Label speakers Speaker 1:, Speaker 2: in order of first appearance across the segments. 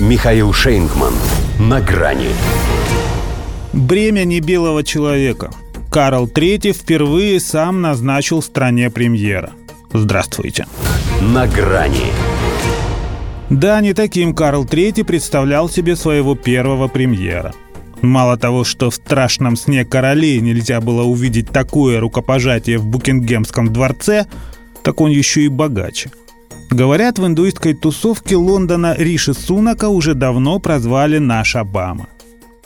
Speaker 1: Михаил Шейнгман. На грани.
Speaker 2: Бремя не белого человека. Карл III впервые сам назначил стране премьера. Здравствуйте.
Speaker 1: На грани.
Speaker 2: Да, не таким Карл III представлял себе своего первого премьера. Мало того, что в страшном сне королей нельзя было увидеть такое рукопожатие в Букингемском дворце, так он еще и богаче – Говорят, в индуистской тусовке Лондона Риши Сунака уже давно прозвали «наш Обама».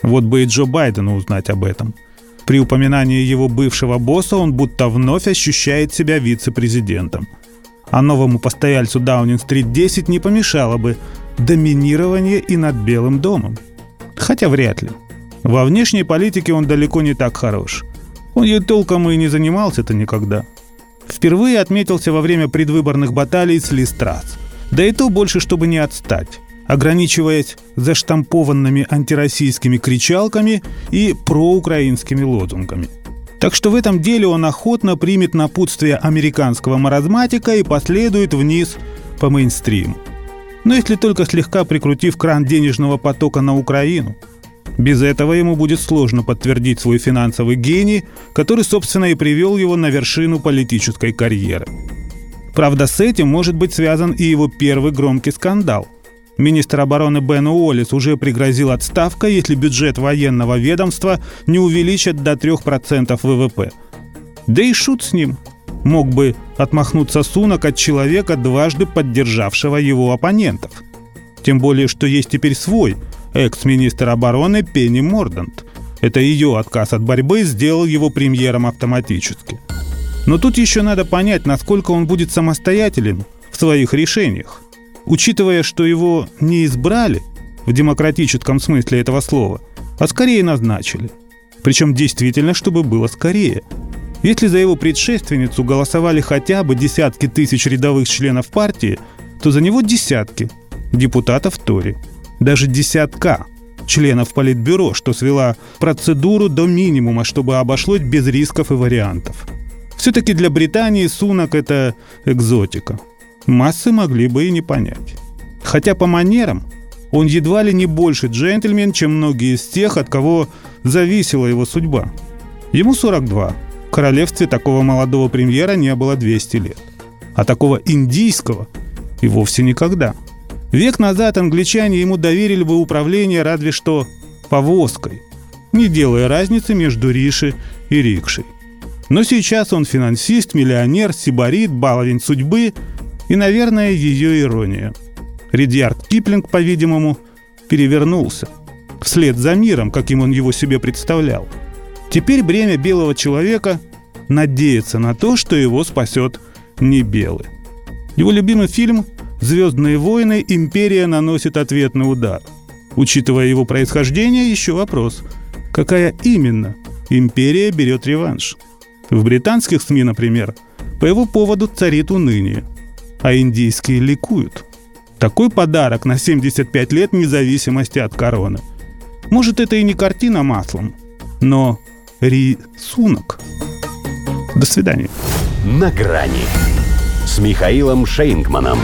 Speaker 2: Вот бы и Джо Байдену узнать об этом. При упоминании его бывшего босса он будто вновь ощущает себя вице-президентом. А новому постояльцу Даунинг-стрит 10 не помешало бы доминирование и над Белым домом. Хотя вряд ли. Во внешней политике он далеко не так хорош. Он ей толком и не занимался-то никогда – Впервые отметился во время предвыборных баталий с Листрас. Да и то больше, чтобы не отстать ограничиваясь заштампованными антироссийскими кричалками и проукраинскими лозунгами. Так что в этом деле он охотно примет напутствие американского маразматика и последует вниз по мейнстриму. Но если только слегка прикрутив кран денежного потока на Украину – без этого ему будет сложно подтвердить свой финансовый гений, который, собственно, и привел его на вершину политической карьеры. Правда, с этим может быть связан и его первый громкий скандал. Министр обороны Бен Уоллес уже пригрозил отставкой, если бюджет военного ведомства не увеличат до 3% ВВП. Да и шут с ним. Мог бы отмахнуться Сунок от человека, дважды поддержавшего его оппонентов. Тем более, что есть теперь свой – экс-министр обороны Пенни Мордант. Это ее отказ от борьбы сделал его премьером автоматически. Но тут еще надо понять, насколько он будет самостоятелен в своих решениях. Учитывая, что его не избрали, в демократическом смысле этого слова, а скорее назначили. Причем действительно, чтобы было скорее. Если за его предшественницу голосовали хотя бы десятки тысяч рядовых членов партии, то за него десятки депутатов Тори даже десятка членов Политбюро, что свела процедуру до минимума, чтобы обошлось без рисков и вариантов. Все-таки для Британии Сунок – это экзотика. Массы могли бы и не понять. Хотя по манерам он едва ли не больше джентльмен, чем многие из тех, от кого зависела его судьба. Ему 42. В королевстве такого молодого премьера не было 200 лет. А такого индийского и вовсе никогда – Век назад англичане ему доверили бы управление разве что повозкой, не делая разницы между Риши и Рикшей. Но сейчас он финансист, миллионер, сибарит, баловень судьбы и, наверное, ее ирония. Ридьярд Киплинг, по-видимому, перевернулся. Вслед за миром, каким он его себе представлял. Теперь бремя белого человека надеяться на то, что его спасет не белый. Его любимый фильм «Звездные войны» империя наносит ответный удар. Учитывая его происхождение, еще вопрос. Какая именно империя берет реванш? В британских СМИ, например, по его поводу царит уныние, а индийские ликуют. Такой подарок на 75 лет независимости от короны. Может, это и не картина маслом, но рисунок. До свидания.
Speaker 1: На грани с Михаилом Шейнгманом.